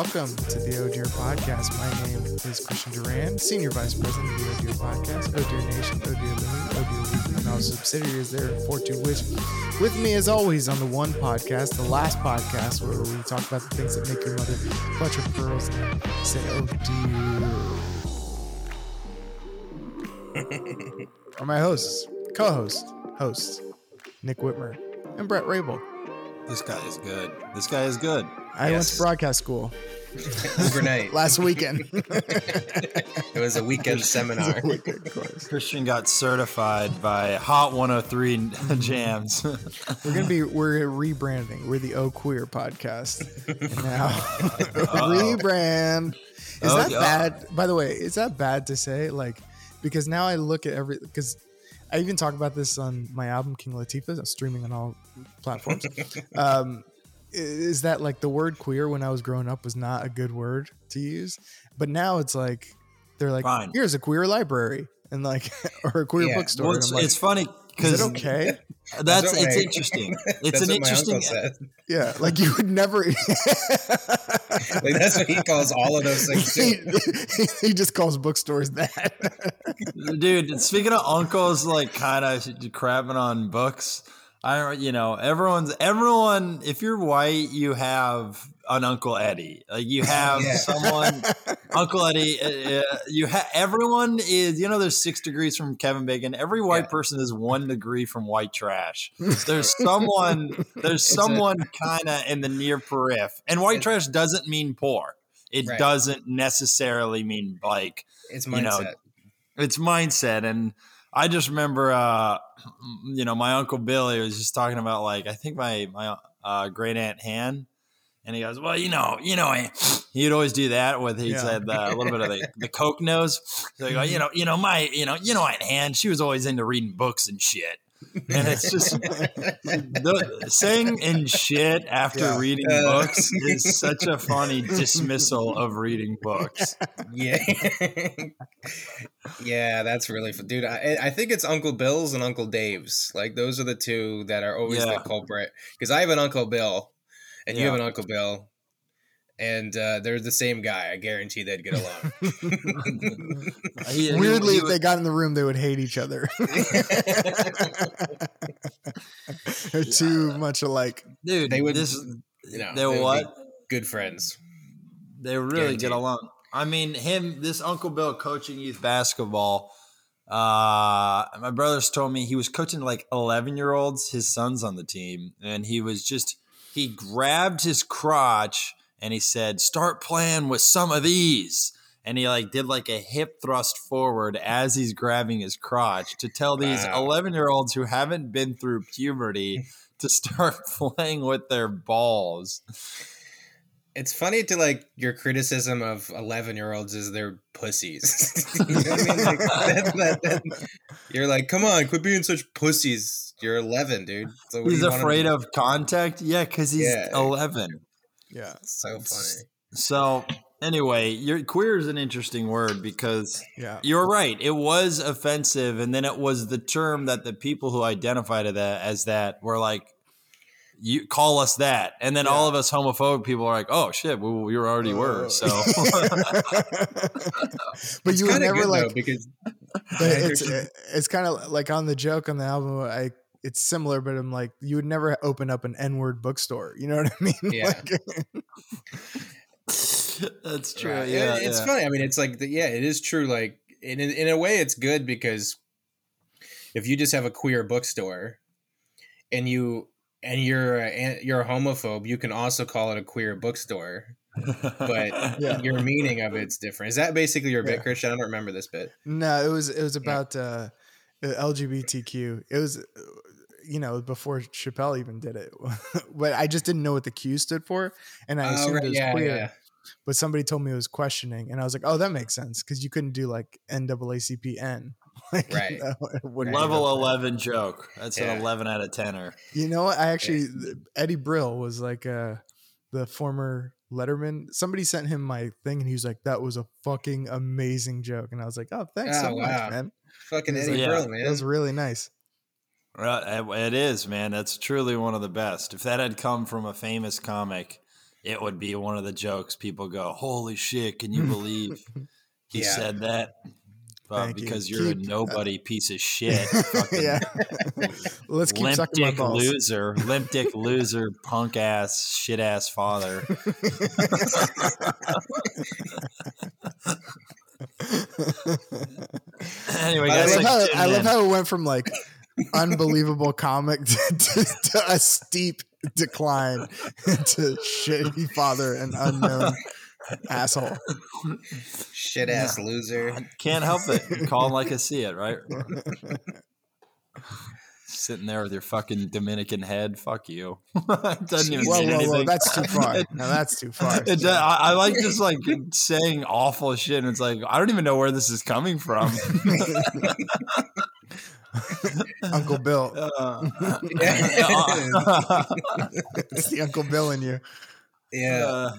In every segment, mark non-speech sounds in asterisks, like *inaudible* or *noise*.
Welcome to the Oh Podcast. My name is Christian Duran, Senior Vice President of the Oh Podcast, Oh Nation, Oh Living, Oh Weekly, and all subsidiaries there for to which with me as always on the one podcast, the last podcast where we talk about the things that make your mother clutch her pearls and say, Oh are my hosts, co-host, hosts, Nick Whitmer, and Brett Rabel. This guy is good. This guy is good. I went to broadcast school overnight. *laughs* last weekend. *laughs* it was a weekend *laughs* seminar. Christian got certified by Hot 103 Jams. We're gonna be we're rebranding. We're the O Queer podcast now. Rebrand. Is Oh, that yeah. bad? By the way, is that bad to say? Like, because now I look at every because I even talk about this on my album King Latifah. I'm streaming on all platforms. um, i- is that like the word queer when I was growing up was not a good word to use, but now it's like they're like, Fine. here's a queer library and like *laughs* or a queer Yeah. bookstore. well, it's, like, it's funny because it okay? *laughs* that's, That's what it's my- interesting. *laughs* It's That's an interesting. Yeah, like you would never. Like that's what he calls all of those things he, too. he just calls bookstores that. Dude, speaking of uncles, like kind of crapping on books. I don't, you know, everyone's everyone. If you're white, you have an Uncle Eddie. Like you have *laughs* Yeah. someone, *laughs* Uncle Eddie. Uh, uh, you have everyone is. You know, there's six degrees from Kevin Bacon. Every white Yeah. person is one degree from white trash. *laughs* There's someone. There's someone kind of in the near periph. And white trash doesn't mean poor. It Right. doesn't necessarily mean like It's you know, mindset. it's mindset and i just remember uh *clears throat* you know my uncle billy was just talking about like i think my my uh great aunt han and he goes well you know you know *laughs* he'd always do that with he Yeah. said uh, a little bit of the, *laughs* the coke nose. So they go you know you know my you know you know aunt han she was always into reading books and shit and it's just *laughs* the, saying and shit after Yeah. reading Uh. books is such a funny *laughs* dismissal of reading books yeah, *laughs* yeah, that's really fun, dude. I, I think it's Uncle Bill's and Uncle Dave's. Like those are the two that are always Yeah. the culprit. Because I have an Uncle Bill, and you have an Uncle Bill, and uh, they're the same guy. I guarantee they'd get along. *laughs* *laughs* He- he- Weirdly, if they got in the room, they would hate each other. *laughs* They're too much alike. dude, They would- This, you know, they they would what? Good friends. They really Guaranteed. get along. I mean, him, this Uncle Bill coaching youth basketball. Uh, my brothers told me he was coaching like 11 year olds, his son's on the team, and he was just, he grabbed his crotch and he said, Start playing with some of these. And he like did like a hip thrust forward as he's grabbing his crotch to tell these Wow. 11 year olds who haven't been through puberty to start *laughs* playing with their balls. It's funny to like your criticism of eleven year olds is they're pussies. *laughs* you know I mean? like, that, that, that, you're like, come on, quit being such pussies. You're eleven, dude. So He's you want 'em afraid of contact. Yeah, because he's Yeah. 11. Yeah. So funny. So anyway, your queer is an interesting word because Yeah. you're right. It was offensive, and then it was the term that the people who identified it that as that were like, "You call us that," and then all of us homophobic people are like, "Oh shit, we, we already were." So *laughs* but It's you would kinda never good, like though, because but it's it's kind of like on the joke on the album i it's similar but i'm like you would never open up an n-word bookstore you know what i *laughs* mean Yeah. Like, *laughs* that's true. Right. Yeah, It- it's yeah. funny. I mean, it's like the, yeah, it is true. Like in in a way, it's good because if you just have a queer bookstore and you and you're a, and you're a homophobe, you can also call it a queer bookstore, but *laughs* Yeah. your meaning of it's different. Is that basically your Yeah. bit, Christian? I don't remember this bit. no it was it was about uh uh, lgbtq it was uh, you know before chappelle even did it *laughs* but i just didn't know what the q stood for and i Oh, assumed right, it was yeah, queer yeah. but somebody told me it was questioning and i was like oh that makes sense because you couldn't do like naacpn *laughs* like, Right. you know, wouldn't Right. work. Level eleven joke. That's Yeah. an eleven out of tenner. You know what? I actually Eddie Brill was like uh the former Letterman. Somebody sent him my thing and he was like, That was a fucking amazing joke. And I was like, Oh, thanks Oh, so much, man. Fucking It Eddie like- Brill, That man. was really nice. Right, it is, man. That's truly one of the best. If that had come from a famous comic, it would be one of the jokes. People go, "Holy shit! Can you believe *laughs* he Yeah. said that?" You. because you're Keep- a nobody piece of shit, *laughs* yeah. *laughs* Let's keep limp sucking my dick balls. loser, limp dick loser, punk ass, shit ass father. anyway, I I guys, love, like, how, I love how it went from like unbelievable comic *laughs* to, to, to a steep decline to shitty father and unknown asshole. Shit ass loser. Can't help it. Call it like I see it, right? *laughs* Sitting there with your fucking Dominican head. Fuck you. *laughs* it doesn't even Whoa, mean whoa, anything. whoa! That's too far. No, that's too far. It, I, I like just like saying awful shit, and it's like I don't even know where this is coming from. *laughs* Uncle Bill. Uh, *laughs* It's the Uncle Bill in you. Yeah. uh,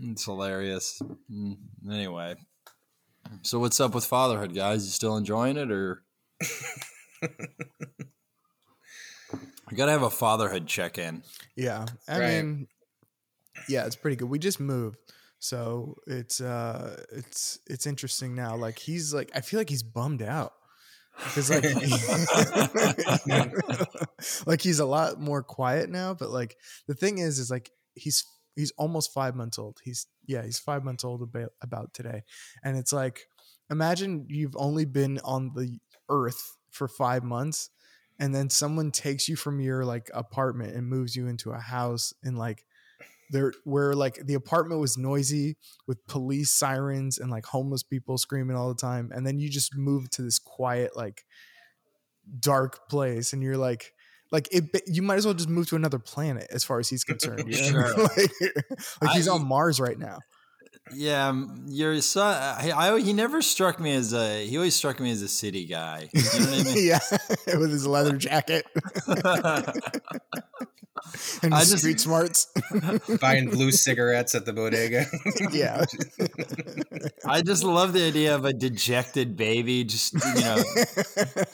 it's hilarious. Mm, Anyway, so what's up with fatherhood, guys? You still enjoying it, or *laughs* we gotta have a fatherhood check-in? Yeah. I Right. mean, yeah, it's pretty good. We just moved. So it's uh it's it's interesting now. Like he's like I feel like he's bummed out. Because like *laughs* *laughs* like he's a lot more quiet now, but like the thing is is like he's he's almost five months old. He's yeah, he's five months old about, about today. And it's like imagine you've only been on the earth for five months and then someone takes you from your like apartment and moves you into a house and like there where like the apartment was noisy with police sirens and like homeless people screaming all the time and then you just move to this quiet like dark place and you're like like it you might as well just move to another planet as far as he's concerned? Sure. *laughs* like, like he's on mars right now Yeah, um, your son. I, I he never struck me as a. He always struck me as a city guy. You know what I mean? *laughs* yeah *laughs* with his leather jacket *laughs* and I his just- street smarts Buying blue cigarettes at the bodega. yeah I just love the idea of a dejected baby, just you know,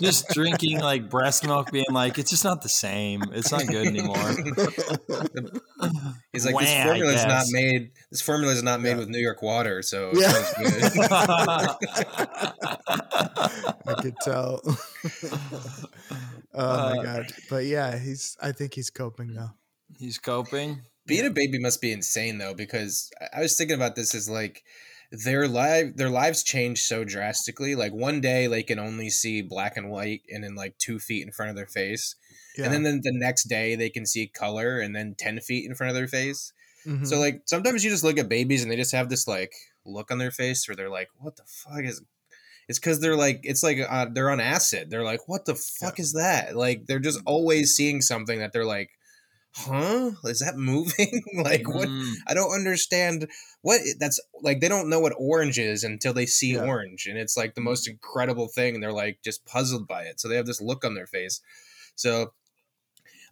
just drinking like breast milk, being like, it's just not the same. It's not good anymore. He's like, Wah, this formula is not made. This formula is not made Yeah. with New York water, so Yeah. it good. *laughs* I could tell. oh my uh, god! But yeah, he's. I think he's coping now. He's coping. Being a baby must be insane though, because I- I was thinking about this as like their life their lives change so drastically. Like one day they can only see black and white and then like two feet in front of their face. Yeah. And then, then the next day they can see color and then ten feet in front of their face. Mhm. So like sometimes you just look at babies and they just have this like look on their face where they're like, "What the fuck is?" It's because they're like it's like uh, they're on acid. They're like, "What the fuck is that?" Like they're just always seeing something that they're like, "Huh? Is that moving?" *laughs* like what? Mm, I don't understand what that's like. They don't know what orange is until they see Yeah. orange, and it's like the most incredible thing. And they're like just puzzled by it. So they have this look on their face. So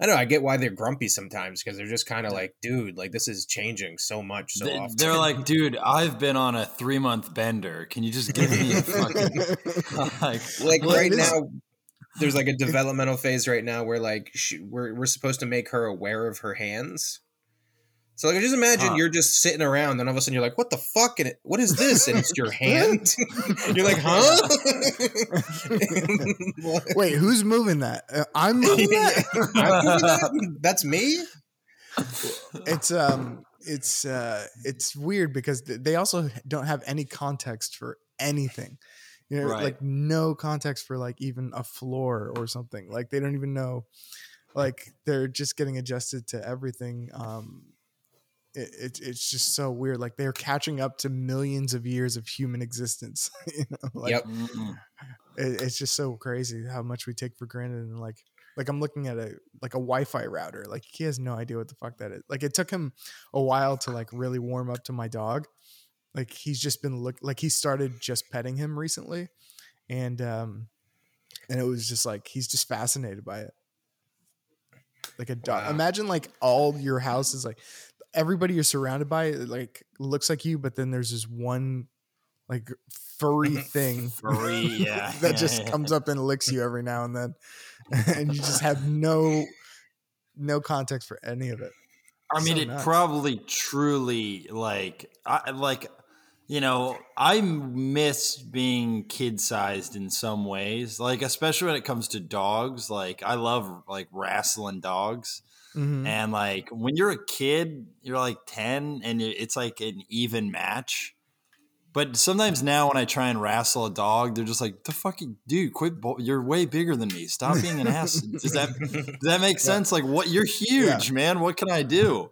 I don't know. I get why they're grumpy sometimes because they're just kind of like, dude, like this is changing so much so They- often. They're *laughs* like, dude, I've been on a three month bender. Can you just give me a fucking *laughs* like? like right it is- now. There's like a developmental phase right now where like she, we're we're supposed to make her aware of her hands. So like, just imagine Huh. you're just sitting around, and all of a sudden you're like, "What the fuck? And it, what is this?" And it's your *laughs* hand. *laughs* you're like, "Huh?" *laughs* Wait, who's moving that? Uh, I'm moving that. I'm moving that? That's me. it's um, it's uh, it's weird because th- they also don't have any context for anything. You know, Right. like no context for like even a floor or something. Like they don't even know. Like they're just getting adjusted to everything. Um, it, it, it's just so weird. Like they're catching up to millions of years of human existence. *laughs* you know, like, Yep. Mm, it, it's just so crazy how much we take for granted and like like i'm looking at a like a wi-fi router like he has no idea what the fuck that is like it took him a while to like really warm up to my dog like he's just been look like he started just petting him recently and um and it was just like he's just fascinated by it like a dog Wow. imagine like all your house is like everybody you're surrounded by like looks like you but then there's this one like furry mm-hmm. thing Furry, yeah, *laughs* that yeah, just yeah. comes up and licks you every now and then *laughs* and you just have no no context for any of it I mean, So it nuts. probably truly like I like you know I miss being kid sized in some ways, like especially when it comes to dogs. Like I love like wrestling dogs, Mhm. and like when you're a kid, you're like ten, and it's like an even match. But sometimes now when I try and wrestle a dog, they're just like, "The fucking dude, quit! Bo- you're way bigger than me. Stop *laughs* being an ass." Does that does that make sense? Like, what? You're huge, man. What can I do?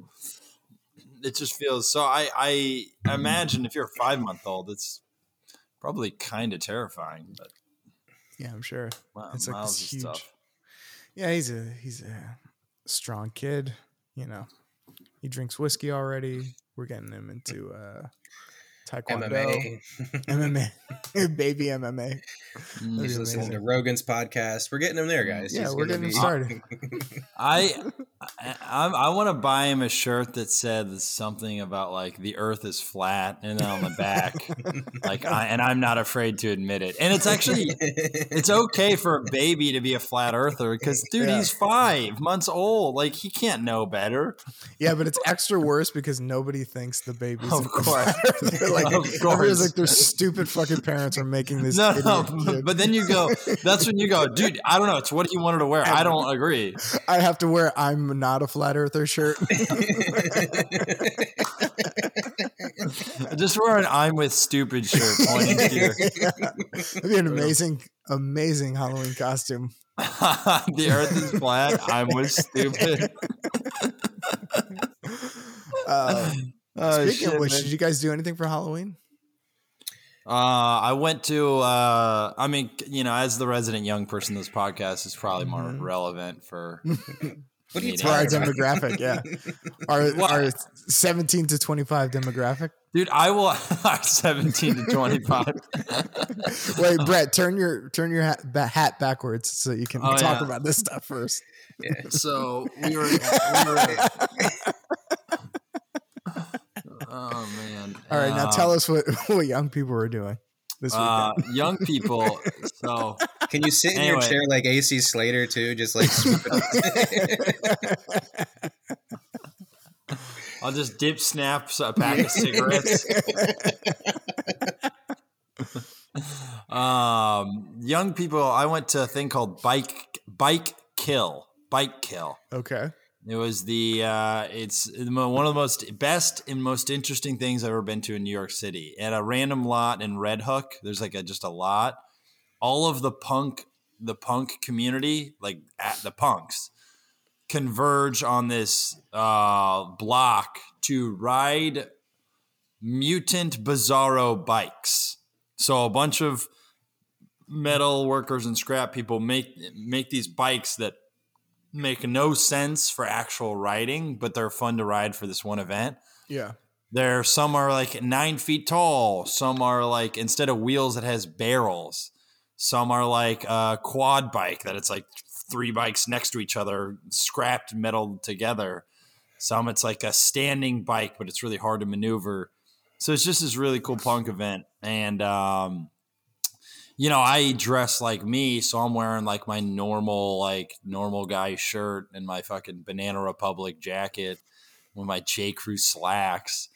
It just feels so. I I imagine if you're a five month old, it's probably kind of terrifying. But Yeah, I'm sure. wow, It's like Miles this is huge. tough. Yeah, he's a he's a strong kid. You know, he drinks whiskey already. We're getting him into uh, taekwondo, MMA. MMA, *laughs* *laughs* baby MMA. Mm. He's be listening amazing. to Rogan's podcast. We're getting him there, guys. Yeah, He's we're getting him be- started. *laughs* I I, I, I want to buy him a shirt that said something about like the Earth is flat, and then on the back, like, I, and I'm not afraid to admit it. And it's actually it's okay for a baby to be a flat earther because dude, Yeah. he's five months old. Like he can't know better. Yeah, but it's extra worse because nobody thinks the baby's Of a course. They're like, everyone's course. like their stupid fucking parents are making this. *laughs* No, no, but then you go. That's when you go, dude. I don't know. It's what he wanted to wear. I don't agree. I have to wear "I'm not a flat earther" shirt. *laughs* Just wear an "I'm with stupid" shirt pointing to your. That'd be an amazing, amazing Halloween costume. *laughs* the Earth is flat. I'm with stupid. Oh. Uh, speaking shit, of which, man. did you guys do anything for Halloween? Uh, I went to. Uh, I mean, you know, as the resident young person, this podcast is probably more Mhm. relevant for. *laughs* What are you For For our about? demographic, yeah, our, *laughs* What? our 17 to 25 demographic. Dude, I will. *laughs* Seventeen to twenty-five. Wait, Brett, turn your turn your hat, ba- hat backwards so you can Oh, talk yeah. about this stuff first. Yeah. So we were. We were oh man! All right, now Uh, tell us what *laughs* what young people were doing this weekend. Uh, young people. *laughs* So Can you sit in your chair like AC Slater too? Just like swoop it up? *laughs* I'll just dip snaps a pack of cigarettes. um, young people. I went to a thing called bike bike kill bike kill. okay, It was the uh, it's one of the most best and most interesting things I've ever been to in New York City. At a random lot in Red Hook, there's like a just a lot. All of the punk the punk community, like at the punks, converge on this uh, block to ride mutant bizarro bikes. So a bunch of metal workers and scrap people make make these bikes that make no sense for actual riding, but they're fun to ride for this one event. yeah, There, some are like nine feet tall. Some are like instead of wheels, it has barrels. Some are like a quad bike that it's like three bikes next to each other, scrapped metal together. Some it's like a standing bike, but it's really hard to maneuver. So it's just this really cool punk event, and um, you know, I dress like me, so I'm wearing like my normal, like normal guy shirt and my fucking Banana Republic jacket with my J. Crew slacks.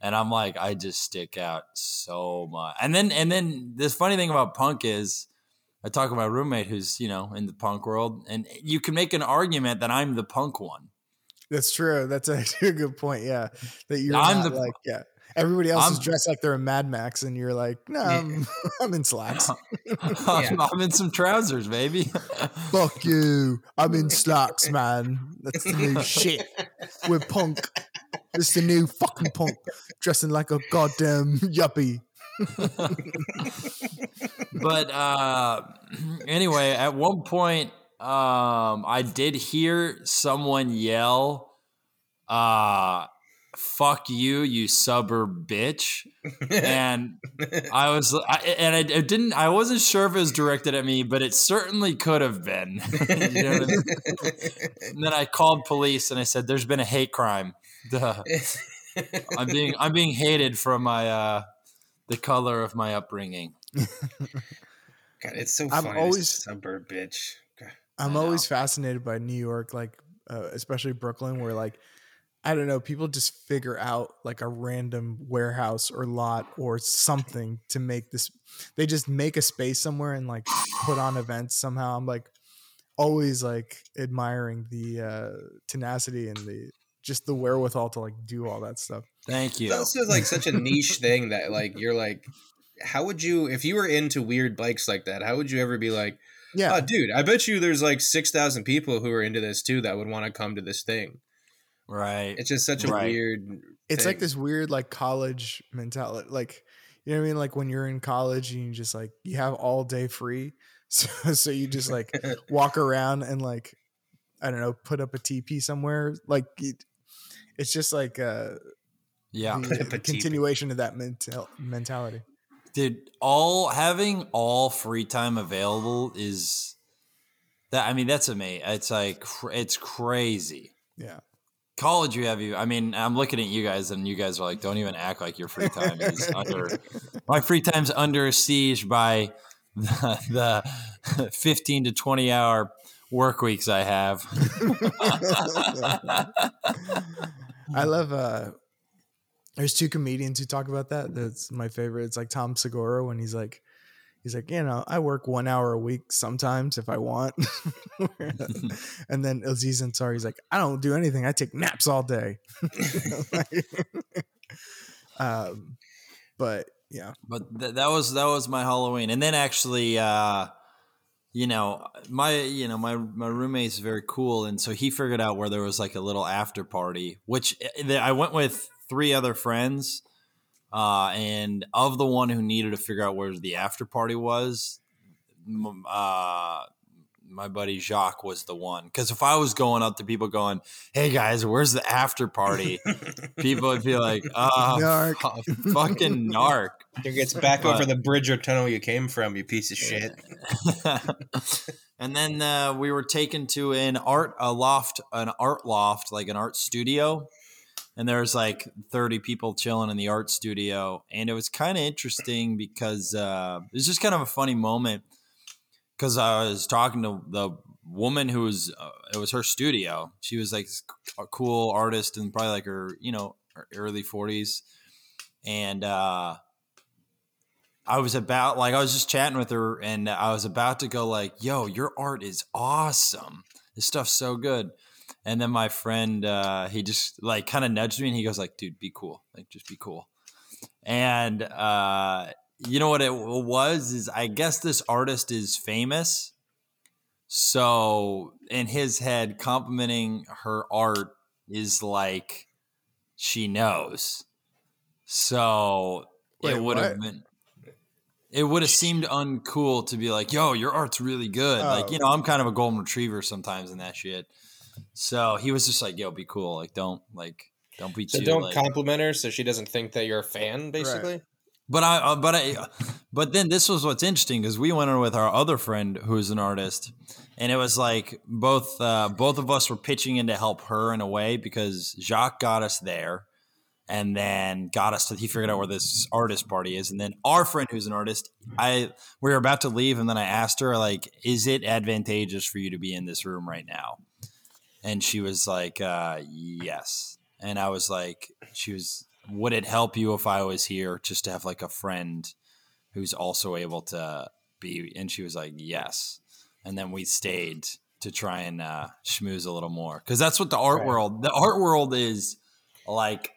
And I'm like, I just stick out so much. And then, and then this funny thing about punk is, I talk to my roommate who's you know in the punk world, and you can make an argument that I'm the punk one. that's true. That's *laughs* actually a good point. Yeah, that you're I'm the- like yeah. Everybody else is I'm- dressed like they're a Mad Max, and you're like, no, I'm, *laughs* I'm in slacks. *laughs* *laughs* I'm, I'm in some trousers, baby. Fuck you. I'm in slacks, man. That's the new shit. We're punk. It's the new fucking punk. Dressing like a goddamn yuppie. but uh, anyway, at one point, um, I did hear someone yell, uh, "Fuck you, you suburb bitch!" and I was, I, and I, it didn't. I wasn't sure if it was directed at me, but it certainly could have been. *laughs* You know I mean? And then I called police and I said, "There's been a hate crime. Duh. *laughs* I'm being, I'm being hated for my, uh, the color of my upbringing." God, it's so I'm funny. always- Always suburb bitch. God. I'm always fascinated by New York, like uh, especially Brooklyn, where like I don't know, people just figure out like a random warehouse or lot or something to make this. They just make a space somewhere and like put on events somehow. I'm like always like admiring the uh, tenacity and the just the wherewithal to like do all that stuff. Thank you. It's also like such a niche thing that like you're like, how would you if you were into weird bikes like that? How would you ever be like, Yeah, oh, dude, I bet you there's like six thousand people who are into this too that would want to come to this thing. Right. It's just such a Right. weird. it's like this weird like college mentality like you know what i mean like when you're in college and you just like you have all day free *laughs* so, so you just like *laughs* walk around and like i don't know put up a tp somewhere like it, it's just like uh yeah. the Put up a teepee. continuation of that mental mentality Dude, all having all free time available is that I mean that's amazing. It's like it's crazy. yeah College, you have you. I mean, I'm looking at you guys, and you guys are like, don't even act like your free time is *laughs* under. My free time's under siege by the, the *laughs* 15 to 20 hour work weeks I have. *laughs* i love uh there's two comedians who talk about that that's my favorite it's like tom segura when he's like he's like you know i work one hour a week sometimes if i want. *laughs* *laughs* And then aziz ansari he's like i don't do anything. I take naps all day. *laughs* Um but yeah. But th- that was that was my Halloween, and then actually, uh, you know, my you know my my roommate's very cool, and so he figured out where there was like a little after party, which eh, I went with three other friends, uh, and of the one who needed to figure out where the after party was, uh, my buddy Jacques was the one. Because if I was going up to people going, "Hey guys, where's the after party?" *laughs* people would be like, "Ah, Narc. fu- fucking narc." It gets back But- over the bridge or tunnel you came from, you piece of shit. *laughs* and then uh, we were taken to an art a loft, an art loft, like an art studio. And there was like 30 people chilling in the art studio. And it was kind of interesting because uh, it was just kind of a funny moment. Because I was talking to the woman who was, uh, it was her studio. She was like a cool artist and probably like her, you know, her early 40s. And, uh, I was about like I was just chatting with her and I was about to go like, "Yo, your art is awesome. This stuff's so good." And then my friend uh he just like kind of nudged me and he goes like, "Dude, be cool. Like just be cool." And uh you know what it was is I guess this artist is famous. So in his head complimenting her art is like she knows. So Wait, it would have been it would have seemed uncool to be like, "Yo, your art's really good." like, Oh. you know, I'm kind of a golden retriever sometimes in that shit. So he was just like, "Yo, be cool. Like, don't like, don't be So too." don't like, compliment her so she doesn't think that you're a fan, basically. but I, uh, but I, but then this was what's interesting because we went in with our other friend who's an artist, and it was like both uh, both of us were pitching in to help her in a way because Jacques got us there, and then got us to he figured out where this artist party is, and then our friend who's an artist, I we were about to leave, and then I asked her like, "Is it advantageous for you to be in this room right now?" And she was like, uh, "Yes," and I was like, "She was." would it help you if I was here just to have like a friend who's also able to be? And she was like, yes. And then we stayed to try and uh, schmooze a little more because that's what the art Right. world, the art world is like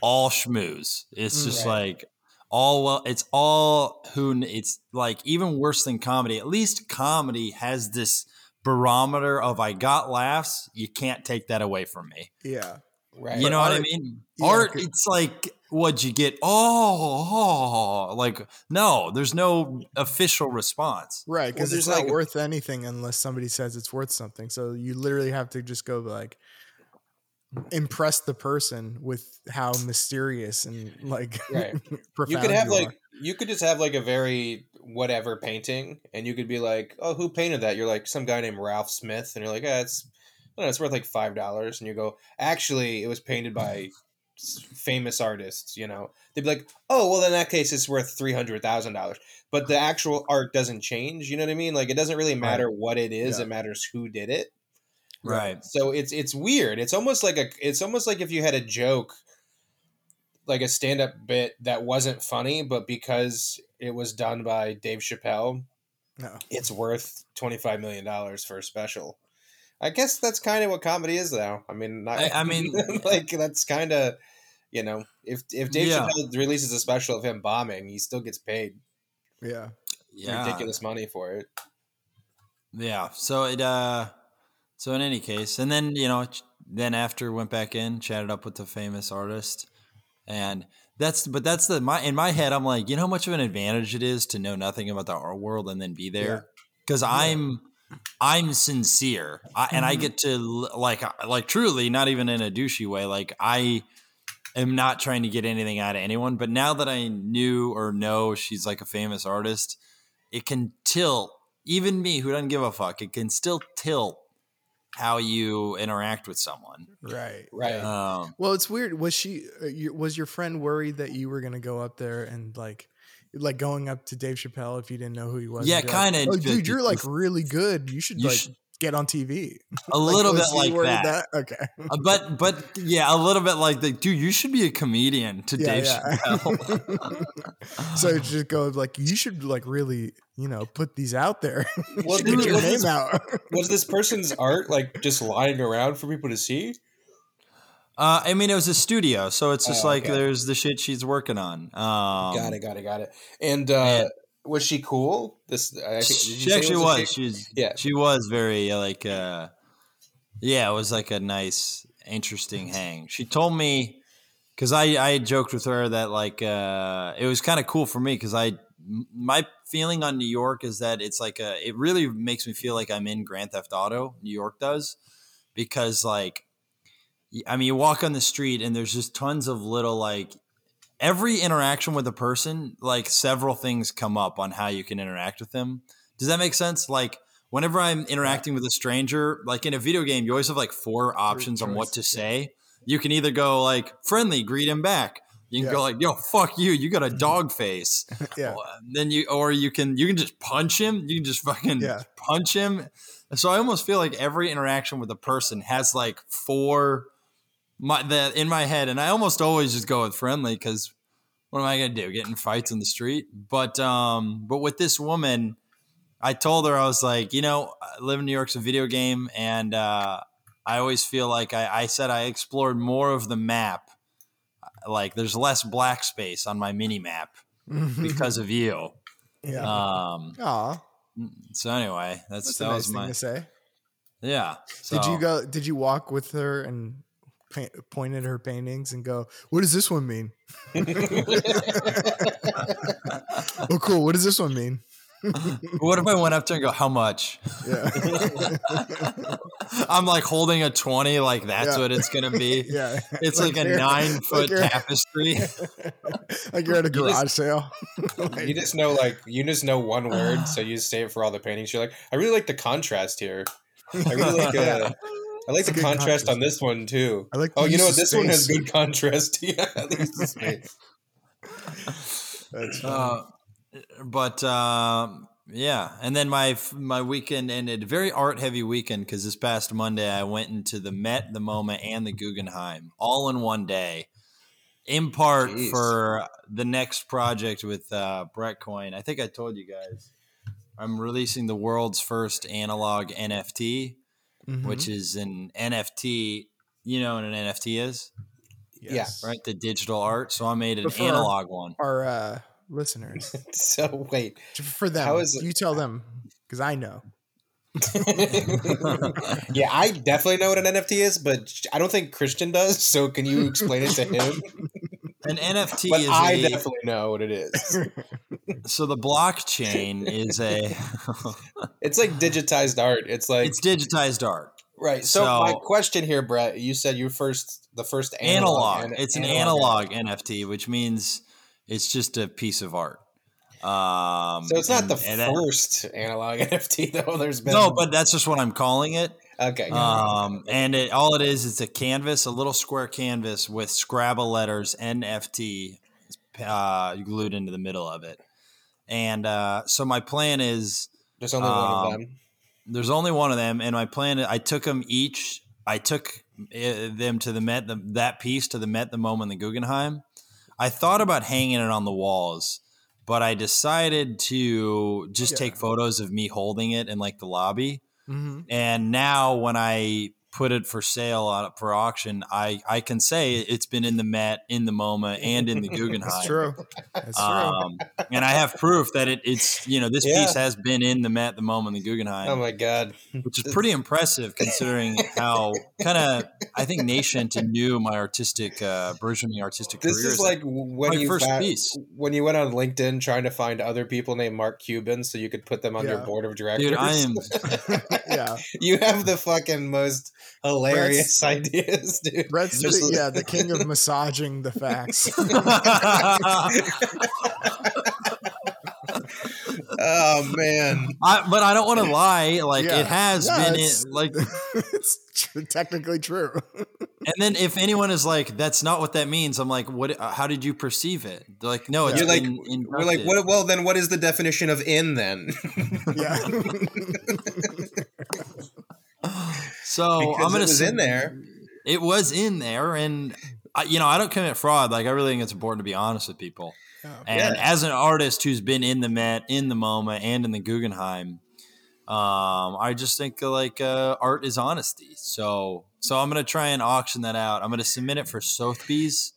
all schmooze. It's Mm. just Right. like all well, it's all who it's like even worse than comedy. At least comedy has this barometer of I got laughs. You can't take that away from me. yeah Right. You know what I mean? yeah, Art, c- it's like what'd you get? Oh, oh, oh, like no, there's no official response. right because Well, it's not like- worth anything unless somebody says it's worth something so you literally have to just go like impress the person with how mysterious and like *laughs* Right. profound you could have are. like you could just have like a very whatever painting and you could be like oh who painted that you're like some guy named ralph smith and you're like yeah it's know, it's worth like five dollars and you go actually it was painted by famous artists you know they'd be like oh well in that case it's worth three hundred thousand dollars but the actual art doesn't change you know what i mean like it doesn't really matter what it is Yeah. it matters who did it Right. So it's it's weird. It's almost like a it's almost like if you had a joke like a stand-up bit that wasn't funny but because it was done by Dave Chappelle, No. it's worth 25 million dollars for a special. I guess that's kind of what comedy is now. I mean, not, I- I mean- *laughs* like that's kind of you know, if if Dave Yeah. Chappelle releases a special of him bombing, he still gets paid Yeah. Yeah. ridiculous money for it. Yeah. So it uh so in any case, and then you know, then after went back in, chatted up with the famous artist, and that's but that's the my in my head I'm like, you know how much of an advantage it is to know nothing about the art world and then be there? Because I'm I'm sincere. I, and I Mhm. get to like like truly not even in a douchey way like I am not trying to get anything out of anyone but now that I knew or know she's like a famous artist it can tilt even me who doesn't give a fuck it can still tilt how you interact with someone Right. Right. um, Well, it's weird. Was she? Uh, was your friend worried that you were gonna go up there and like, like going up to Dave Chappelle if you didn't know who he was? Yeah, and be like, kinda, Oh, dude, you're like really good. You should you like should- get on TV. *laughs* a little bit like worried that. Okay. Uh, but but yeah, a little bit like the dude. You should be a comedian to Yeah, Dave yeah. Chappelle. *laughs* so it just go like you should like really you know put these out there. *laughs* You Well, should dude, get your was name this- out. Was this person's art like just lying around for people to see? Uh, I mean, it was a studio, so it's just Oh, like okay. there's the shit she's working on. Um, got it, got it, got it. And uh, Yeah. Was she cool? This I think, She actually was. chick? She's Yeah. She was very uh, like. Uh, yeah, it was like a nice, interesting hang. She told me because I I joked with her that like uh, it was kind of cool for me because I my feeling on New York is that it's like a it really makes me feel like I'm in Grand Theft Auto. New York does because like I mean you walk on the street and there's just tons of little like every interaction with a person like several things come up on how you can interact with them. Does that make sense? Like whenever I'm interacting with a stranger, like in a video game, you always have like four options on what to say. You can either go like friendly, greet him back. You can Yeah. go like, "Yo, fuck you! You got a *laughs* dog face." *laughs* yeah. Then you, or you can, you can just punch him. You can just fucking Yeah. punch him. So I almost feel like every interaction with a person has like four my that in my head, and I almost always just go with friendly because what am I gonna do? Get in fights in the street? But um, but with this woman, I told her I was like, you know, I live in New York's a video game, and uh, I always feel like I, I said I explored more of the map. Like there's less black space on my mini map *laughs* because of you. yeah. Um, Aw, so anyway, that's, that's that nice was thing my to say. yeah. Did you go? Did you walk with her and pa- point at her paintings and go, "What does this one mean?" *laughs* oh, cool. What does this one mean? What if I went up to her and go, "How much?" Yeah. I'm like holding a twenty, like that's Yeah. what it's gonna be. *laughs* yeah. It's like, a nine foot you're- tapestry. *laughs* like you're at a You just- garage sale. Like, You just know like you just know one word, so you just say it for all the paintings. You're like, I really like the contrast here. I really like uh, I like the contrast contrast. on this one too. I like Oh, you know what? of This one has good contrast. *laughs* yeah, at least the space. *laughs* That's. Uh, but um, yeah, and then my my weekend ended very art heavy weekend because this past Monday I went into the Met, the MoMA, and the Guggenheim all in one day. In part Jeez. for the next project with uh, Brett Coin. I think I told you guys. I'm releasing the world's first analog NFT, Mhm. which is an NFT. You know what an NFT is, Yes. right? The digital art. So I made an But for our- analog one. Our uh, listeners, *laughs* So wait, for them, How is it- you tell them because I know. *laughs* yeah, I definitely know what an NFT is, but I don't think Christian does. So can you explain it to him? *laughs* An NFT *laughs* But is I a, definitely know what it is. *laughs* so the blockchain is a *laughs* It's like digitized art. It's like it's digitized art right. So, so- my question here, Brett, you said you first the first analog. analog an- it's an analog nft which means it's just a piece of art um So it's not and- the and that- first analog NFT though. There's been no but that's just what i'm calling it okay. um and it all it is it's a canvas a little square canvas with scrabble letters nft uh glued into the middle of it and uh so my plan is There's only one of um, them. there's only one of them, and my plan. I took them each. I took uh, them to the Met. The, that piece to the Met, the MoMA, and the Guggenheim. I thought about hanging it on the walls, but I decided to just Yeah. take photos of me holding it in like the lobby. Hmm And now when I put it for sale on for auction, I I can say it's been in the Met, in the MoMA, and in the *laughs* Guggenheim. That's true. That's true. Um, and I have proof that it, it's you know this Yeah. piece has been in the Met, the MoMA, and the Guggenheim, Oh my god. which is pretty impressive considering how kind of I think nascent and new my artistic uh, burgeoning artistic This career is like when my you first fa- piece. when you went on LinkedIn trying to find other people named Mark Cuban so you could put them on your board of directors. dude. I am *laughs* *laughs* yeah. you have the fucking most hilarious ideas, dude. Brett's Just- the, yeah, the king of massaging the facts. *laughs* Oh man. I, but I don't want to lie. Like Yeah. it has Yeah, been it's- in, like *laughs* it's tr- technically true. *laughs* And then if anyone is like, "That's not what that means," I'm like, "What? uh, How did you perceive it?" They're like, "No, it's You're like been we're like what well then what is the definition of in then? yeah. So because I'm gonna it was say- in there. It was in there, and I, you know, I don't commit fraud. Like I really think it's important to be honest with people. And as an artist who's been in the Met, in the MoMA, and in the Guggenheim, um, I just think like uh, art is honesty. So, so I'm gonna try and auction that out. I'm gonna submit it for Sotheby's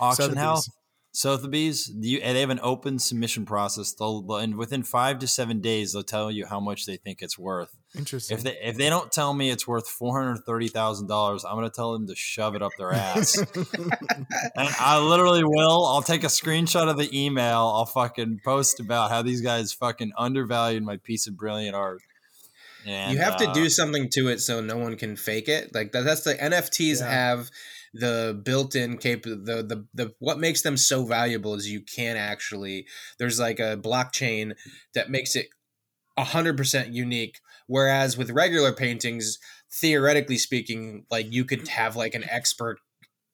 auction Sotheby's. house. Sotheby's, you, and they have an open submission process. They'll- and within five to seven days, they'll tell you how much they think it's worth. Interesting. If they if they don't tell me it's worth four hundred thirty thousand dollars, I'm gonna tell them to shove it up their ass. *laughs* and I literally will. I'll take a screenshot of the email. I'll fucking post about how these guys fucking undervalued my piece of brilliant art. And, you have to uh, do something to it so no one can fake it. Like that, that's the NFTs Yeah. have the built-in cap the, the the what makes them so valuable is you can actually there's like a blockchain that makes it 100% unique whereas with regular paintings theoretically speaking like you could have like an expert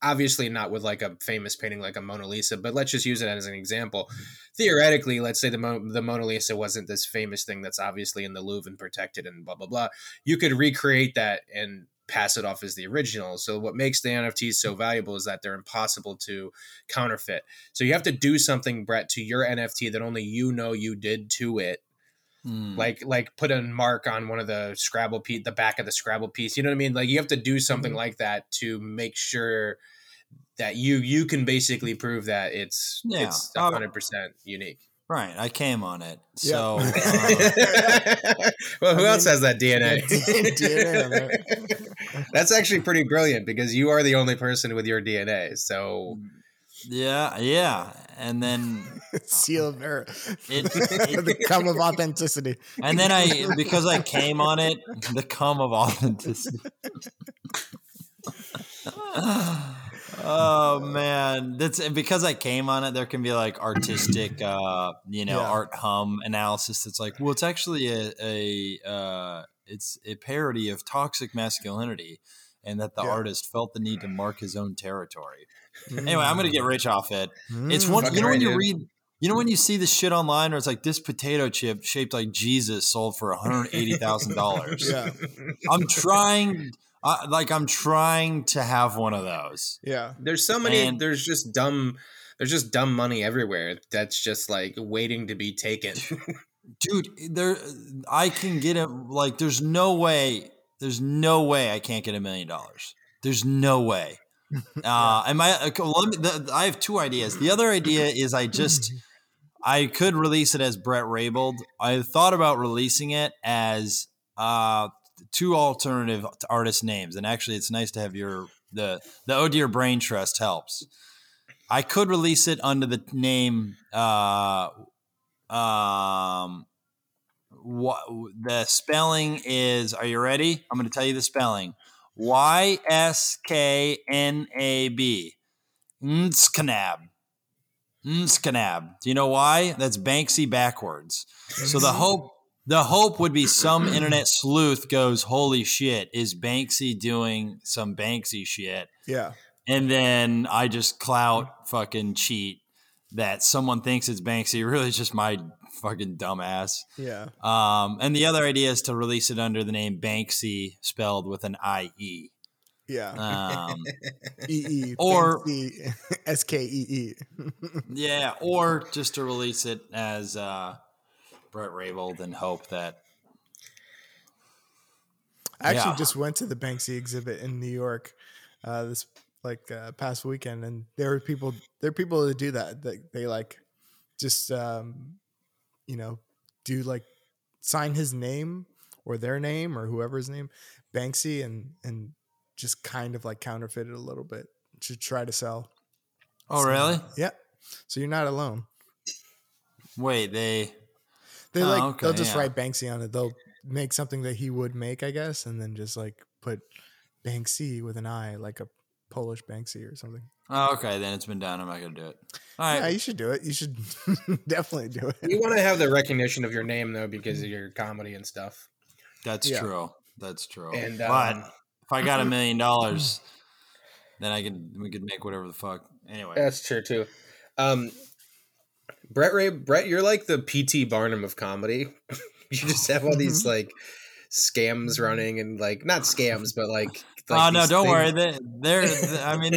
obviously not with like a famous painting like a Mona Lisa but let's just use it as an example. Theoretically let's say the Mo- the Mona Lisa wasn't this famous thing that's obviously in the Louvre and protected and blah blah blah. You could recreate that and pass it off as the original. So what makes the NFTs so valuable is that they're impossible to counterfeit. So you have to do something Brett to your NFT that only you know you did to it hmm. like like put a mark on one of the scrabble piece the back of the scrabble piece you know what i mean like you have to do something Mm-hmm. like that to make sure that you you can basically prove that it's Yeah. it's Oh. 100% unique right. I came on it. Yeah. So uh, *laughs* *laughs* well who I else mean, has that dna DNA on that's actually pretty brilliant because you are the only person with your dna so yeah, yeah. And then *laughs* Seal of error. it, *laughs* the cum of authenticity. and then I because I came on it, the cum of authenticity. *laughs* oh man, that's because I came on it. There can be like artistic, uh, you know, Yeah. art hum analysis. That's like, well, it's actually a, a uh, it's a parody of toxic masculinity, and that the Yeah. artist felt the need to mark his own territory. Anyway, I'm gonna get rich off it. It's Mm. one. You know when right, you dude. read. You know when you see this shit online, or it's like this potato chip shaped like Jesus sold for one hundred eighty thousand dollars. *laughs* Yeah. I'm trying, I, like I'm trying to have one of those. Yeah. there's so many And- there's just dumb there's just dumb money everywhere that's just like waiting to be taken *laughs* dude there i can get it like there's no way there's no way i can't get a million dollars there's no way uh and my okay, let me, the, i have two ideas. The other idea is i just i could release it as brett Raybould. i thought about releasing it as uh two alternative artist names and actually it's nice to have your the the oh dear brain trust helps. I could release it under the name uh um what the spelling is are you ready? I'm going to tell you the spelling y s k n a b Nskanab. Nskanab. Do you know why? That's Banksy backwards. So the hope the hope would be some internet sleuth goes, "Holy shit, is Banksy doing some Banksy shit?" Yeah. and then I just clout fucking cheat that someone thinks it's Banksy. Really, it's just my fucking dumbass. Yeah. Um, and the other idea is to release it under the name Banksy, spelled with an I E. Yeah. Um, *laughs* E E or- *laughs* S K E E. *laughs* yeah, or just to release it as uh, Brett Raybold and hope that I actually Yeah. just went to the Banksy exhibit in New York uh, this like uh, past weekend, and there were people. There are people that do that. That they like just um, you know do like sign his name or their name or whoever's name Banksy, and and just kind of like counterfeit it a little bit to try to sell. Oh, So, really? Yeah. So you're not alone. Wait, they. They Oh, like okay, they'll just yeah. write Banksy on it. They'll make something that he would make, I guess, and then just like put Banksy with an I, like a Polish Banksy or something. Oh, okay, then it's been done. I'm not gonna do it. All right. Yeah, you should do it. You should *laughs* definitely do it. You want to have the recognition of your name though because of your comedy and stuff. That's Yeah. true. That's true. And but um, if I got a *laughs* million dollars, then I could we could make whatever the fuck. Anyway, that's true too. Um, Brett Ray, Brett, you're like the PT Barnum of comedy. *laughs* you just have all these like scams running and like not scams, but like. Oh no, don't worry. things- They, they're. I mean,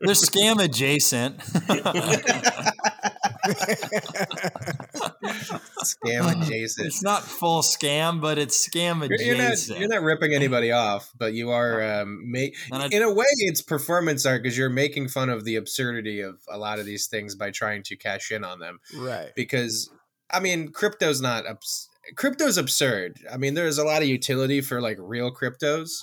they're scam adjacent. *laughs* Scam adjacent. it's not full scam, but it's scam You're, you're not adjacent. you're not ripping anybody off, but you are um, ma- I- in a way it's performance art because you're making fun of the absurdity of a lot of these things by trying to cash in on them. right. Because I mean, crypto's not abs- crypto's absurd. I mean, there's a lot of utility for like real cryptos.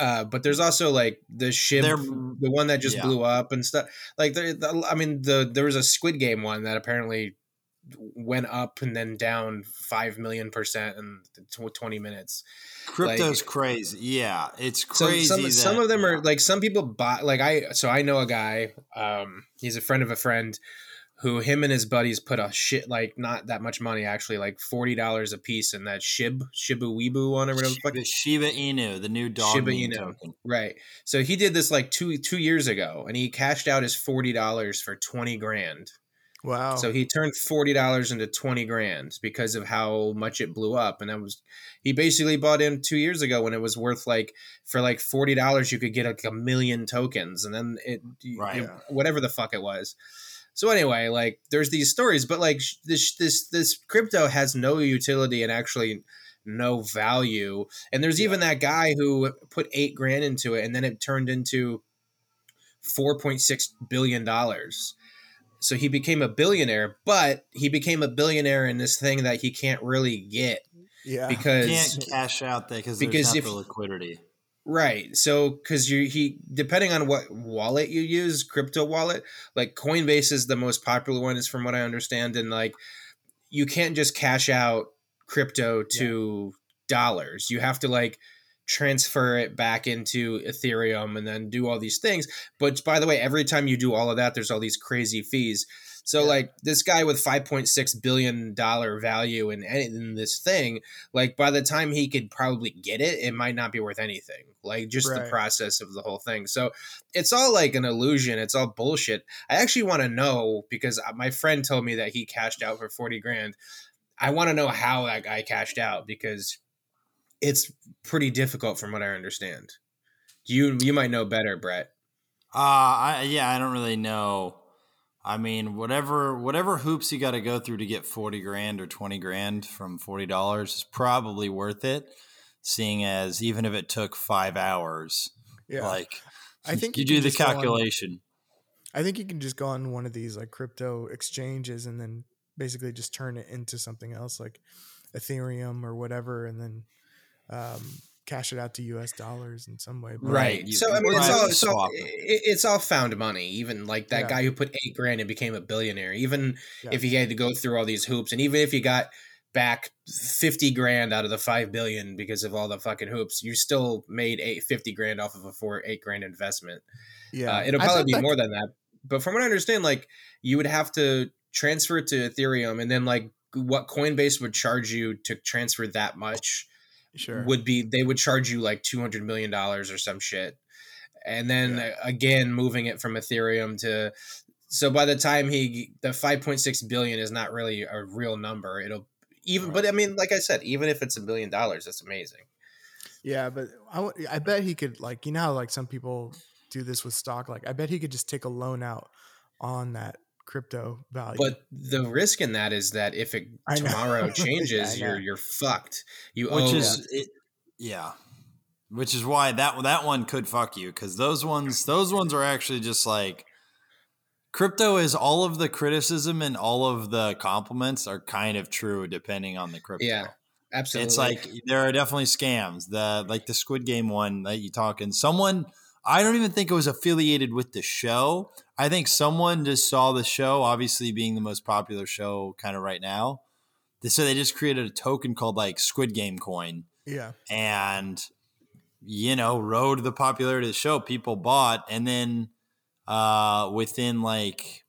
Uh, but there's also like the shib, They're- the one that just yeah. blew up and stuff. Like, there, the, I mean, the there was a Squid Game one that apparently went up and then down five million percent in twenty minutes. Crypto's crazy. Yeah, it's crazy. some some that- of them are like some people buy like I so I know a guy um he's a friend of a friend who him and his buddies put a shit like not that much money actually like forty dollars a piece in that shib shiba weebu one or whatever the fuck the Shiba Inu, the new dog Shiba Inu. token. right so he did this like two two years ago and he cashed out his forty dollars for twenty grand Wow. so he turned forty dollars into twenty grand because of how much it blew up, and that was he basically bought in two years ago when it was worth like for like forty dollars you could get like a million tokens, and then it, Right. it- whatever the fuck it was. So anyway, like there's these stories, but like this this this crypto has no utility and actually no value. And there's even that guy who put eight grand into it, and then it turned into four point six billion dollars. So he became a billionaire, but he became a billionaire in this thing that he can't really get yeah. because he Can't cash out that because because there's not if- the liquidity. Right. So because you he depending on what wallet you use, crypto wallet, like Coinbase is the most popular one, is from what I understand, and like you can't just cash out crypto to dollars. You have to like transfer it back into Ethereum and then do all these things. But by the way, every time you do all of that, there's all these crazy fees. So Yeah. like this guy with 5.6 billion dollar value in, in this thing, like by the time he could probably get it, it might not be worth anything. Like just the process of the whole thing. So it's all like an illusion. It's all bullshit. I actually want to know because uh, my friend told me that he cashed out for 40 grand. I want to know how that guy cashed out because it's pretty difficult from what I understand. You you might know better, Brett. Uh, I yeah, I don't really know. I mean, whatever whatever hoops you got to go through to get forty grand or twenty grand from forty dollars is probably worth it. Seeing as even if it took five hours, yeah. like I think you, you do the on- calculation. I think you can just go on one of these like crypto exchanges and then basically just turn it into something else like Ethereum or whatever, and then um, cash it out to U.S. dollars in some way. But- Right. You- so I mean, it's all, so it, it's all found money. Even like that Yeah. guy who put eight grand and became a billionaire. Even Yeah. if he had to go through all these hoops, and even if you got back fifty grand out of the five billion because of all the fucking hoops, you still made eight fifty grand off of a four eight grand investment. yeah, Uh, it'll probably be that- more than that. But from what I understand, like you would have to transfer it to Ethereum, and then like what Coinbase would charge you to transfer that much Sure. would be they would charge you like two hundred million dollars or some shit, and then uh, again moving it from Ethereum to so by the time he the 5.6 billion is not really a real number. It'll even, but I mean, like I said, even if it's a million dollars, that's amazing. Yeah, but I, I bet he could like you know how like some people do this with stock. Like I bet he could just take a loan out on that crypto value. But the risk in that is that if it tomorrow changes, I know. *laughs* you're you're fucked. You which owe is it, yeah which is why that that one could fuck you because those ones those ones are actually just like crypto is all of the criticism and all of the compliments are kind of true depending on the crypto Yeah, absolutely. it's like there are definitely scams the like the squid game one that you talking someone i don't even think it was affiliated with the show. I think someone just saw the show obviously being the most popular show kind of right now. So they just created a token called like squid game coin. Yeah, and you know rode the popularity of the show. People bought and then uh within like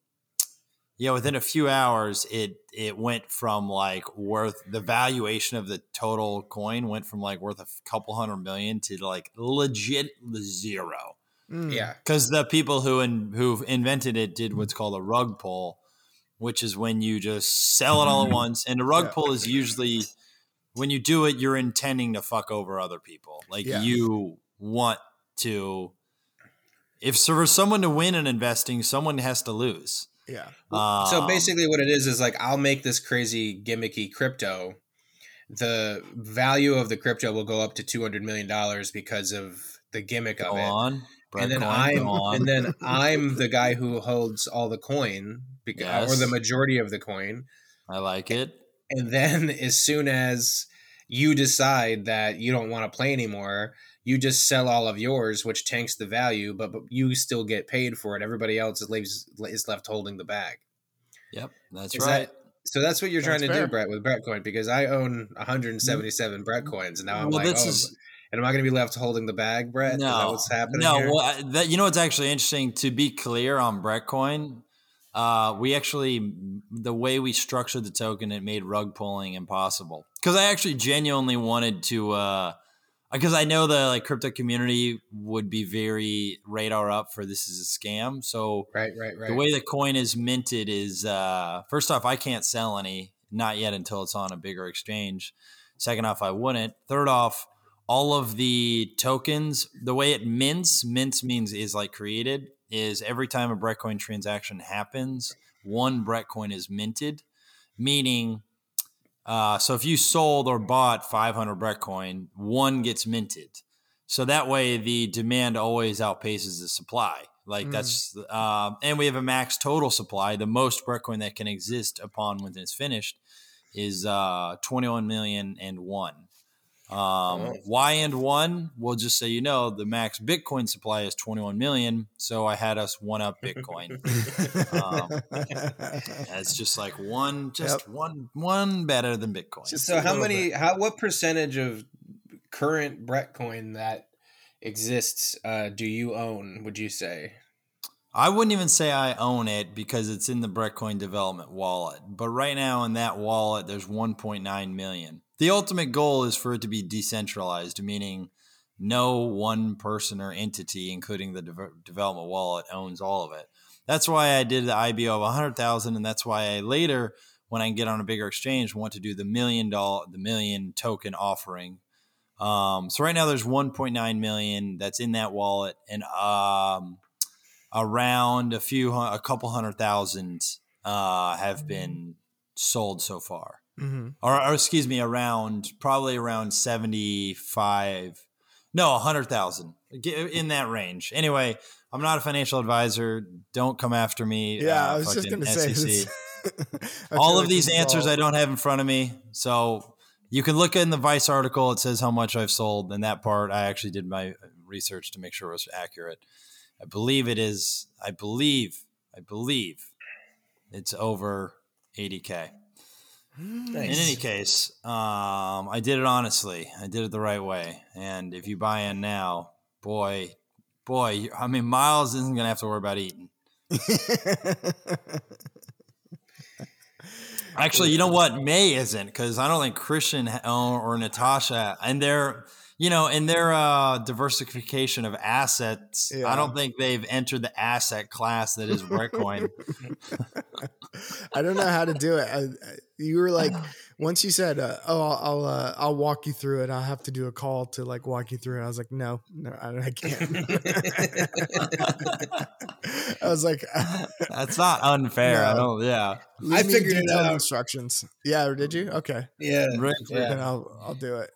yeah within a few hours it it went from like worth the valuation of the total coin went from like worth a couple hundred million to like legit zero Mm. yeah, because the people who in, who invented it did what's called a rug pull, which is when you just sell it all at once. And a rug Yeah. pull is usually when you do it, you're intending to fuck over other people. Like Yeah. you want to. If for someone to win in investing, someone has to lose. Yeah, so Um, basically, what it is is like I'll make this crazy gimmicky crypto. The value of the crypto will go up to two hundred million dollars because of the gimmick of it. on, and then I'm on. and then *laughs* I'm the guy who holds all the coin, because, or the majority of the coin. I like it. And then as soon as you decide that you don't want to play anymore, you just sell all of yours, which tanks the value, but, but you still get paid for it. Everybody else is leaves is left holding the bag. Yep, that's Is right. that- So that's what you're trying to fair. do, Brett, with Brett Coin, because I own 177 Brett coins, and now I'm Well, like, oh, is- and am I going to be left holding the bag, Brett? that what's happening? No, here? well, I- that you know what's actually interesting to be clear on Brettcoin. Uh, we actually the way we structured the token, it made rug pulling impossible because I actually genuinely wanted to. Uh, because I know the like crypto community would be very radar up for this is a scam. So right, right, right. the way the coin is minted is uh, first off, I can't sell any, not yet until it's on a bigger exchange. Second off, I wouldn't. Third off, all of the tokens, the way it mints, mints means is like created, is every time a Brettcoin transaction happens, one Brettcoin is minted, meaning uh, so if you sold or bought 500 Brettcoin, one gets minted. So that way the demand always outpaces the supply. Like Mm. that's, uh, and we have a max total supply. The most Brettcoin that can exist upon when it's finished is uh, 21 million and one. Um. Why and one? We'll just say, you know, the max Bitcoin supply is 21 million. So I had us one up Bitcoin. Um, *laughs* It's just like one, just one, one better than Bitcoin. Just So how many? bit. How what percentage of current Brett coin that exists uh, do you own? Would you say? I wouldn't even say I own it because it's in the Brettcoin development wallet. But right now in that wallet, there's 1.9 million. The ultimate goal is for it to be decentralized, meaning no one person or entity, including the de- development wallet, owns all of it. That's why I did the IBO of 100,000, and that's why I later, when I get on a bigger exchange, want to do the million dollar, the million token offering. Um, so right now there's 1.9 million that's in that wallet, and um, around a few, a couple hundred thousand uh, have been sold so far hmm or, or excuse me, around probably around seventy five, no, a hundred thousand in that range. Anyway, I'm not a financial advisor. Don't come after me. Yeah, uh, I was just gonna say this. *laughs* All of like these answers all- I don't have in front of me, so you can look in the Vice article. It says how much I've sold, and that part I actually did my research to make sure it was accurate. I believe it is. I believe. I believe it's over 80k. In any case, um, I did it honestly. I did it the right way. And if you buy in now, boy, boy, I mean, Miles isn't going to have to worry about eating. *laughs* Actually, you know what? May isn't because I don't think Christian or or Natasha, and they're, you know, in their uh, diversification of assets, Yeah. I don't think they've entered the asset class that is Bitcoin. *laughs* *laughs* I don't know how to do it. I, I- you were like, *sighs* once you said, uh, "Oh, I'll I'll, uh, I'll walk you through it," I'll have to do a call to like walk you through it. I was like, "No, no, I, I can't." *laughs* I was like, That's not unfair. I don't. Yeah, Leave I figured it detailed out. Instructions. Yeah, did you? Okay, yeah, Rick, Yeah. then I'll I'll do it.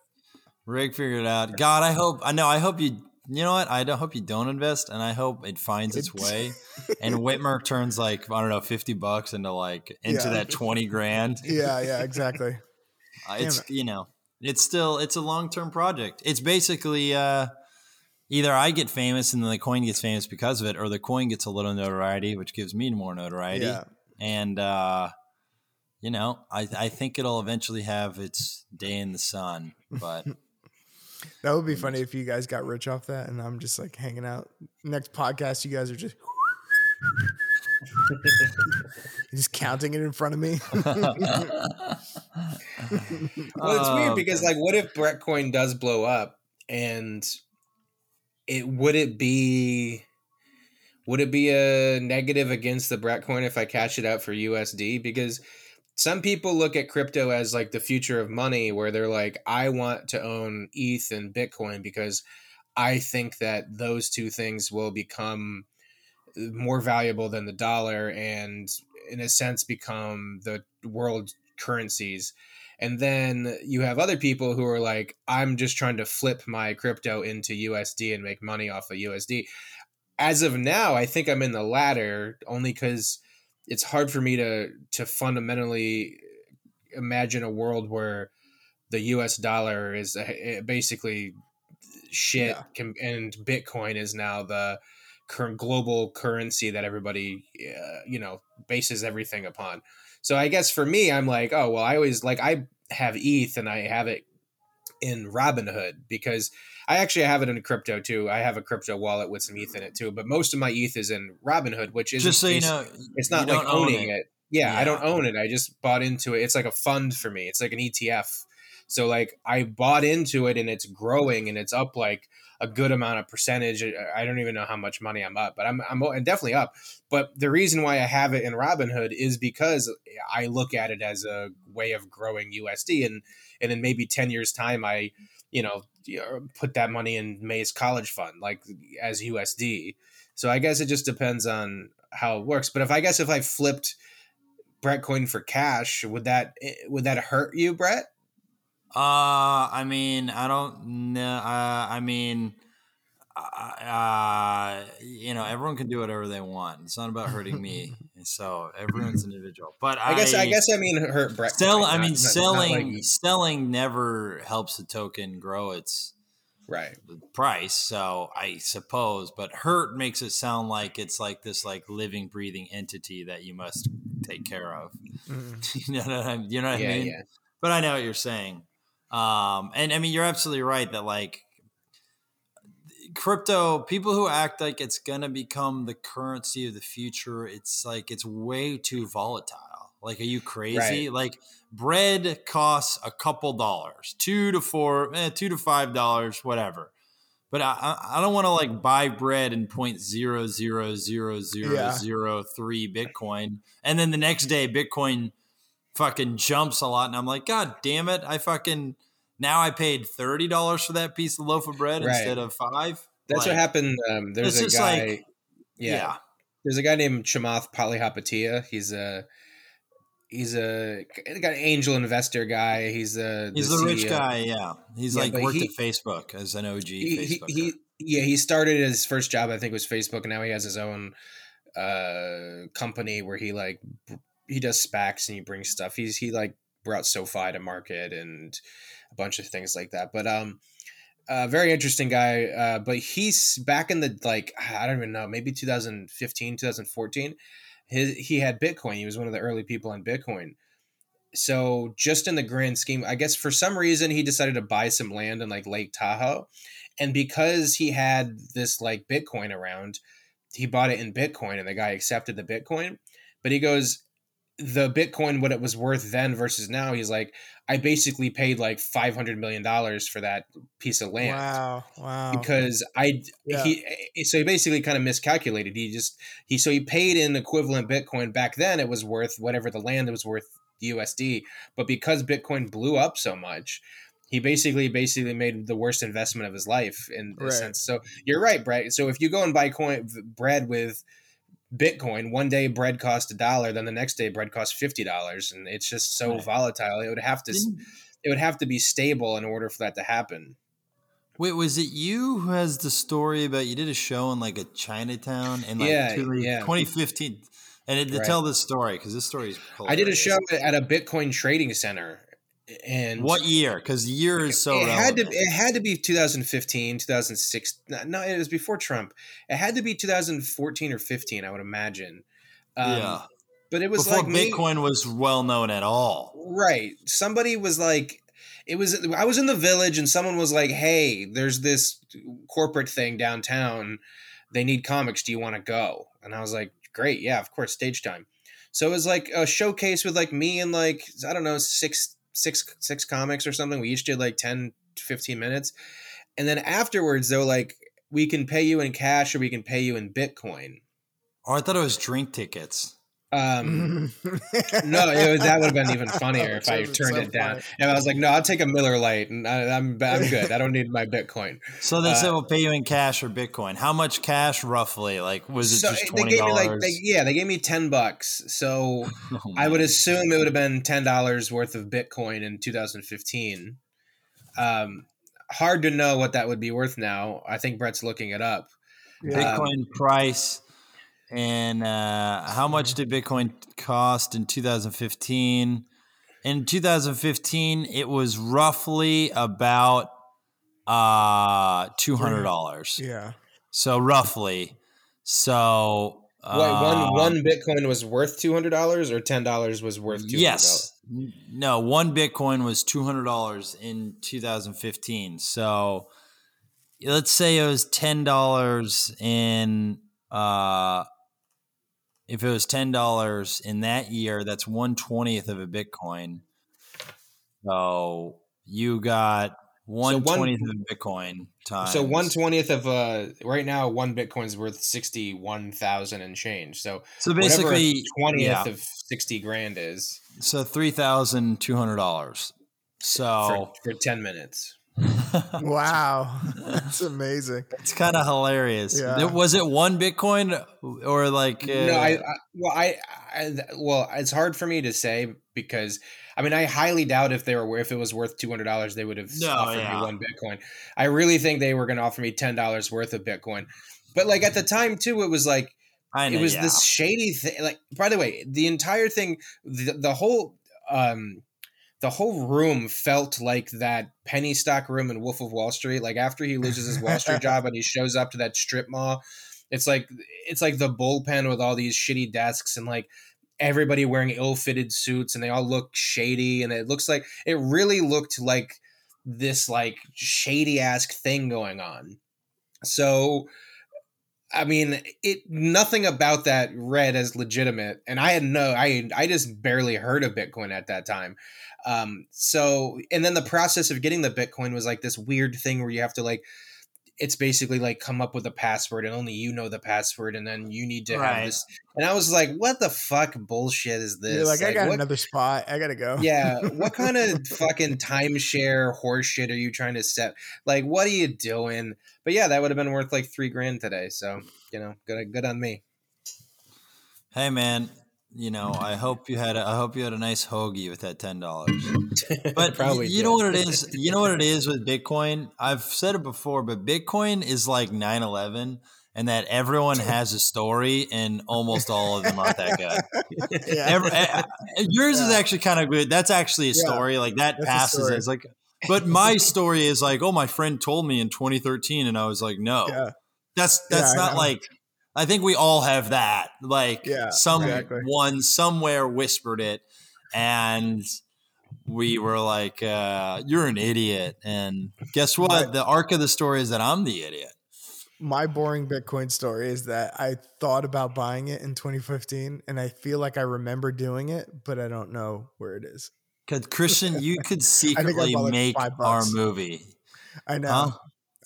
Rick figured it out. God, I hope. I know. I hope you. You know what? I don't hope you don't invest, and I hope it finds its way. *laughs* And Whitmer turns like I don't know, fifty bucks into like into Yeah. that twenty grand. *laughs* Yeah, yeah, exactly. *laughs* Uh, it's you know, it's still it's a long term project. It's basically uh, either I get famous and then the coin gets famous because of it, or the coin gets a little notoriety, which gives me more notoriety. Yeah, And uh, you know, I I think it'll eventually have its day in the sun. But that would be funny if you guys got rich off that, and I'm just like hanging out. Next podcast, you guys are just. *laughs* just counting it in front of me. *laughs* Well, it's weird Oh, because like, what if Bitcoin does blow up, and it would it be would it be a negative against the Bitcoin if I cash it out for USD? Because some people look at crypto as like the future of money, where they're like, I want to own ETH and Bitcoin because I think that those two things will become uh, more valuable than the dollar and in a sense become the world currencies. And then you have other people who are like i'm just trying to flip my crypto into usd and make money off of usd as of now i think i'm in the latter only because it's hard for me to to fundamentally imagine a world where the us dollar is uh, basically shit Yeah. and bitcoin is now the current global currency that everybody uh, you know bases everything upon so i guess for me i'm like oh well i always like i have eth and i have it in robinhood because i actually have it in crypto too i have a crypto wallet with some eth in it too but most of my eth is in robinhood which is just so you know, it's not like own owning it. it. Yeah, I don't own it. I just bought into it. It's like a fund for me. It's like an ETF. So like I bought into it and it's growing and it's up like a good amount of percentage. I- don't even know how much money I'm up, but I'm I'm I'm definitely up. But the reason why I have it in Robinhood is because I look at it as a way of growing USD and and in maybe 10 years time I you know put that money in May's college fund like as USD. So I guess it just depends on how it works. But if I guess if I flipped Brett Coin for cash, would that would that hurt you, Brett? Uh, I mean, I don't know. Uh, I mean, uh, you know, everyone can do whatever they want. It's not about hurting me. *laughs* so everyone's individual. But I, I guess I guess I mean hurt Brett. sell. Coin, I mean, selling like- selling never helps the token grow its right. price. So I suppose, but hurt makes it sound like it's like this like living, breathing entity that you must take care of. Mm. *laughs* you know what I, you know what Yeah, I mean? yeah. but I know what you're saying. Um, and I mean, you're absolutely right that like crypto, people who act like it's gonna become the currency of the future, it's like it's way too volatile. Like, are you crazy? Right. Like, bread costs a couple dollars, two to four, eh, two to five dollars, whatever. But I, I don't want to like buy bread in point zero zero zero zero Yeah. zero three Bitcoin, and then the next day Bitcoin fucking jumps a lot, and I'm like, God damn it! I fucking now I paid thirty dollars for that piece of loaf of bread Right. instead of five. That's Like, what happened. Um, there's a guy. like- yeah. Yeah, there's a guy named Chamath Palihapitiya. He's a he's a got an angel investor guy. He's a he's the rich guy. Yeah, he's Yeah, like worked he- at Facebook as an OG he, he, yeah he started his first job I think was Facebook and now he has his own uh company where he like he does SPACs and he brings stuff he's he like brought SoFi to market and bunch of things like that. But um uh very interesting guy uh but he's back in the like I don't even know maybe 2015 2014 his he had Bitcoin. He was one of the early people on Bitcoin. So just in the grand scheme i guess for some reason he decided to buy some land in like lake tahoe. And because he had this like bitcoin around he bought it in bitcoin and the guy accepted the bitcoin. But he goes the Bitcoin what it was worth then versus now, he's like, I basically paid like five hundred million dollars for that piece of land. Wow. Wow. Because I Yeah. he eh, so he basically kind of miscalculated. He just he so he paid in equivalent Bitcoin back then. It was worth whatever the land was worth USD, but because Bitcoin blew up so much, he basically basically made the worst investment of his life in a sense. So you're right, Brett. So if you go and buy coin bread with Bitcoin, one day bread cost a dollar, then the next day bread costs fifty dollars, and it's just so Right. volatile. It would have to Didn't- it would have to be stable in order for that to happen. Wait, was it you who has the story about you did a show in like a Chinatown in like Yeah, two- yeah. 2015? And it, to Right. tell this story because this story is. I did a show at a Bitcoin trading center, and What year? Because year is so it had to it had to be 2015 2006 no, no it was before trump. It had to be 2014 or 15 i would imagine. Um, yeah, but it was before like me- Bitcoin was well known at all. right. Somebody was like it was i was in the village and someone was like hey there's this corporate thing downtown. They need comics. Do you want to go? And i was like great. Yeah of course. Stage time. So it was like a showcase with like me and like i don't know six six six comics or something. We each did like 10 15 minutes. And then afterwards were like we can pay you in cash or we can pay you in bitcoin. Oh, I thought it was drink tickets. Um *laughs* no, it was, that would have been even funnier if I turned so it down. funny. And I was like, no, I'll take a Miller Lite, and I, I'm I'm good. I don't need my Bitcoin. So they Uh, said we'll pay you in cash or Bitcoin. How much cash roughly? Like was it so just they twenty gave me dollars? like, they, yeah, they gave me ten bucks. So *laughs* Oh I would assume it would have been ten dollars worth of Bitcoin in 2015. Um, hard to know what that would be worth now. I think Brett's looking it up. Yeah. Bitcoin price and uh, how much did Bitcoin cost in 2015? In 2015, it was roughly about uh two hundred dollars. yeah. So roughly, so Wait, one um, one Bitcoin was worth two hundred dollars, or ten dollars was worth two hundred Yes. No, one Bitcoin was two hundred dollars in 2015. So let's say it was ten dollars in uh if it was ten dollars in that year, that's one twentieth of a Bitcoin. So you got one twentieth of a Bitcoin times. So one twentieth of uh right now one Bitcoin is worth sixty one thousand and change. So So basically, twentieth yeah. of sixty grand is so three thousand two hundred dollars. So for, for ten minutes. Wow. That's amazing. It's kind of hilarious. Yeah. There- Was it one Bitcoin or like? Uh, no, I, I well I, I well it's hard for me to say because I mean I highly doubt if they were if it was worth two hundred dollars they would have No, offered yeah. me one Bitcoin. I really think they were going to offer me ten dollars worth of Bitcoin. But like at the time too, it was like I know, it was yeah. this shady thing like by the way the entire thing the, the whole um the whole room felt like that penny stock room in wolf of wall street. Like after he loses his wall street *laughs* job and he shows up to that strip mall it's like it's like the bullpen with all these shitty desks and like everybody wearing ill-fitted suits and they all look shady. And it looks like it really looked like this like shady ass thing going on. So I mean, it nothing about that read as legitimate, and I had no, I I just barely heard of Bitcoin at that time. Um, so, and then the process of getting the Bitcoin was like this weird thing where you have to like, it's basically like come up with a password, and only you know the password, and then you need to Right. have this. And I was like, what the fuck bullshit is this? You're like, I got what- another spot. I gotta go. yeah, what *laughs* kind of fucking timeshare horse shit are you trying to set? Like, what are you doing? But yeah, that would have been worth like three grand today. So you know, good, good on me. Hey man, you know I *laughs* hope you had a, I hope you had a nice hoagie with that ten dollars. *laughs* But Probably you know what it is. *laughs* You know what it is with Bitcoin. I've said it before, but Bitcoin is like 9-11 and that everyone has a story, and almost all of them aren't that good. yeah. Every, eh, eh, yours is actually kind of good. That's actually a Yeah, story. Like that that's passes as like. But my story is like, oh, my friend told me in 2013, and I was like, no, yeah. that's that's Yeah, not like. I think we all have that. Like Yeah, someone exactly. somewhere whispered it, and we were like, uh, "You're an idiot." And guess what? Right. The arc of the story is that I'm the idiot. my boring Bitcoin story is that I thought about buying it in 2015 and I feel like I remember doing it, but I don't know where it is. Cause Christian, you could *laughs* secretly make our movie. I know. Huh?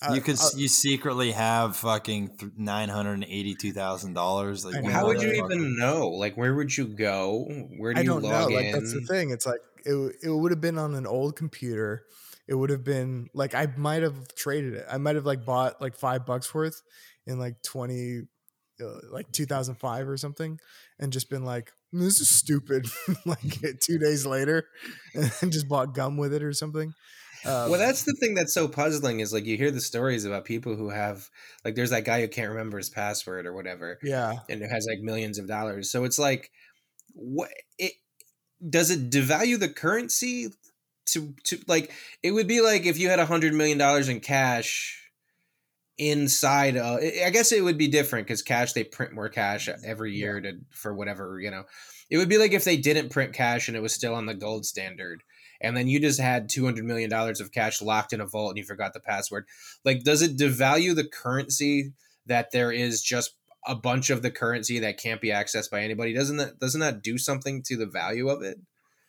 Uh, you could uh, you secretly have fucking nine hundred eighty two thousand dollars. Like How would you motherfucker. even know? Like, where would you go? Where do I you don't know. log Like that's the thing. It's like it it would have been on an old computer. It would have been like I might have traded it. I might have like bought like five bucks worth in like twenty, uh, like two thousand five or something, and just been like, this is stupid. *laughs* like two days later, *laughs* and just bought gum with it or something. Um, well, that's the thing that's so puzzling is like you hear the stories about people who have like there's that guy who can't remember his password or whatever, yeah. and who has like millions of dollars. So it's like, what it does it devalue the currency to to like it would be like if you had a hundred million dollars in cash inside uh, i I guess it would be different because cash they print more cash every year to for whatever you know it would be like if they didn't print cash and it was still on the gold standard and then you just had 200 million dollars of cash locked in a vault and you forgot the password like does it devalue the currency that there is just a bunch of the currency that can't be accessed by anybody doesn't that doesn't that do something to the value of it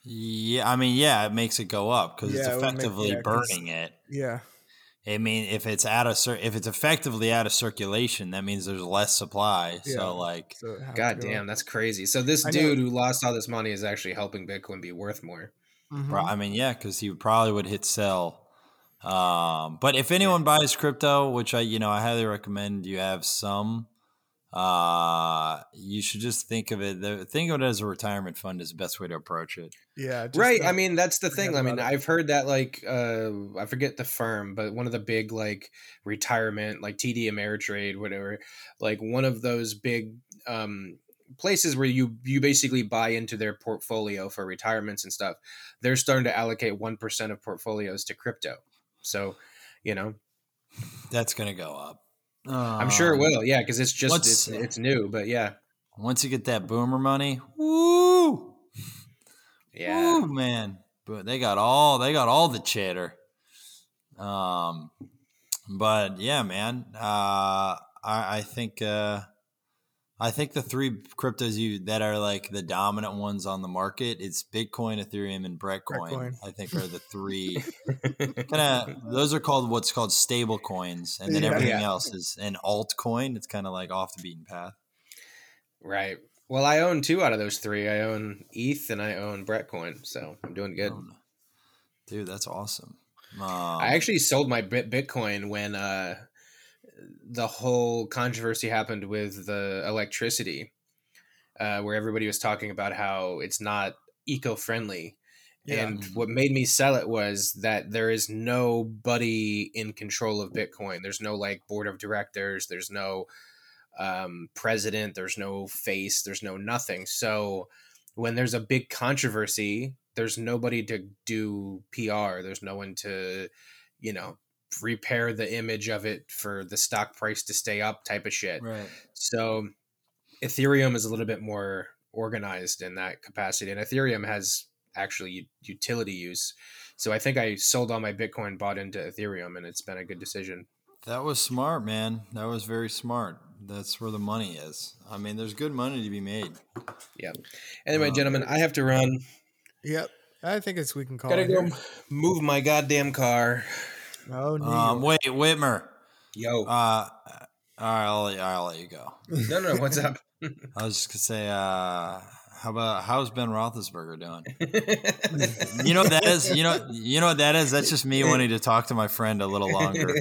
Yeah, I mean, yeah, it makes it go up because it's Yeah, it make- effectively burning it. Yeah. I mean, if it's out of cir- if it's effectively out of circulation, that means there's less supply. Yeah. So like, So it had to god damn up. that's crazy so this I know. dude who lost all this money is actually helping bitcoin be worth more Mhm. I mean, yeah, because he probably would hit sell. Um, but if anyone buys crypto, which I you know I highly recommend, you have some. Uh, you should just think of it. Think of it as a retirement fund is the best way to approach it. Yeah. just right i mean that's the thing i mean it. i've heard that like uh i forget the firm but one of the big like retirement like td ameritrade whatever like one of those big um places where you you basically buy into their portfolio for retirements and stuff they're starting to allocate 1% of portfolios to crypto so you know That's gonna go up. i'm sure it Um, will yeah because it's just it's, it's new but yeah Once you get that boomer money, woo, yeah Woo, man. But they got all they got all the cheddar. Um, but yeah, man. Uh, I I think uh, I think the three cryptos you that are like the dominant ones on the market. It's Bitcoin, Ethereum, and Breadcoin. Breadcoin. I think are the three. *laughs* kind of those are called what's called stable coins, and then Yeah. everything Yeah. else is an altcoin. It's kind of like off the beaten path. right well i own two out of those three i own eth and i own brettcoin so i'm doing good Um, dude, that's awesome. Um, I actually sold my Bitcoin when uh, the whole controversy happened with the electricity, uh, where everybody was talking about how it's not eco-friendly. Yeah. And what made me sell it was that there is nobody in control of Bitcoin. There's no like board of directors. There's no um, president. There's no face. There's no nothing. So when there's a big controversy, there's nobody to do PR. There's no one to, you know, repair the image of it for the stock price to stay up type of shit. right. So Ethereum is a little bit more organized in that capacity. And Ethereum has actually u- utility use. So I think I sold all my Bitcoin, bought into Ethereum, and it's been a good decision. That was smart, man. That was very smart. That's where the money is. I mean, there's good money to be made. Yeah. Anyway, Um, gentlemen, I have to run. Yep. I think it's we can call Gotta it. go here. move my goddamn car. Oh, no. Um, wait, Whitmer. Yo. Uh, all right, I'll, let- I'll let you go. no, no, what's up? *laughs* I was just gonna say, uh, how about how's Ben Roethlisberger doing? *laughs* You know what that is. You know, you know what that is. That's just me wanting to talk to my friend a little longer. *laughs*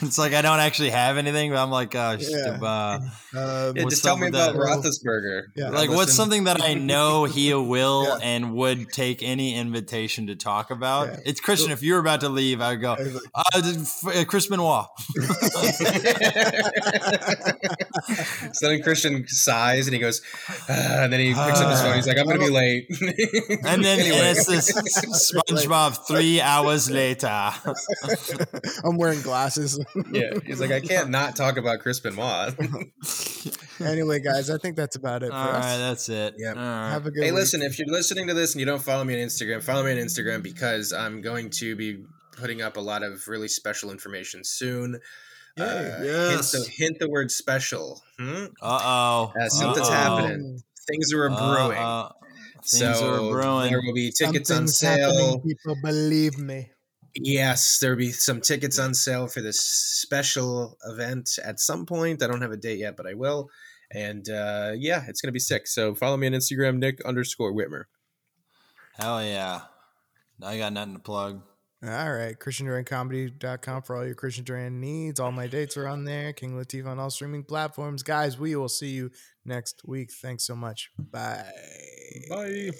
it's like I don't actually have anything, but I'm like, uh, just, Yeah. uh, Um, Yeah, just tell me about that? Roethlisberger. Yeah. I'll like what's something that I know he will Yeah. and would take any invitation to talk about. Yeah. It's Christian. If you were about to leave, I'd go. I like, Uh, uh, Chris Benoit. *laughs* so then Christian sighs and he goes, "Ah," and then he picks up his phone. He's like, "I'm gonna be late." *laughs* And then Anyway. and it's this SpongeBob three hours later. *laughs* I'm wearing glasses. *laughs* yeah, he's like, "I can't not talk about Crispin Benoit." anyway, guys, I think that's about it for All right, us. that's it. Yep. All right. Have a good hey, week. listen, if you're listening to this and you don't follow me on Instagram, follow me on Instagram because I'm going to be putting up a lot of really special information soon. Uh, Yes. Hint the, hint the word special. Hmm? Uh oh. Uh, something's happening. Things are brewing. Uh, things so are brewing. there will be tickets on sale. people believe me. Yes, there'll be some tickets on sale for this special event at some point. I don't have a date yet, but I will. And uh, yeah, it's gonna be sick. So follow me on Instagram, Nick underscore Whitmer. Hell yeah. I got nothing to plug. All right. ChristianDuranComedy.com for all your Christian Duran needs. All my dates are on there. King Latif on all streaming platforms. Guys, we will see you next week. Thanks so much. Bye. Bye.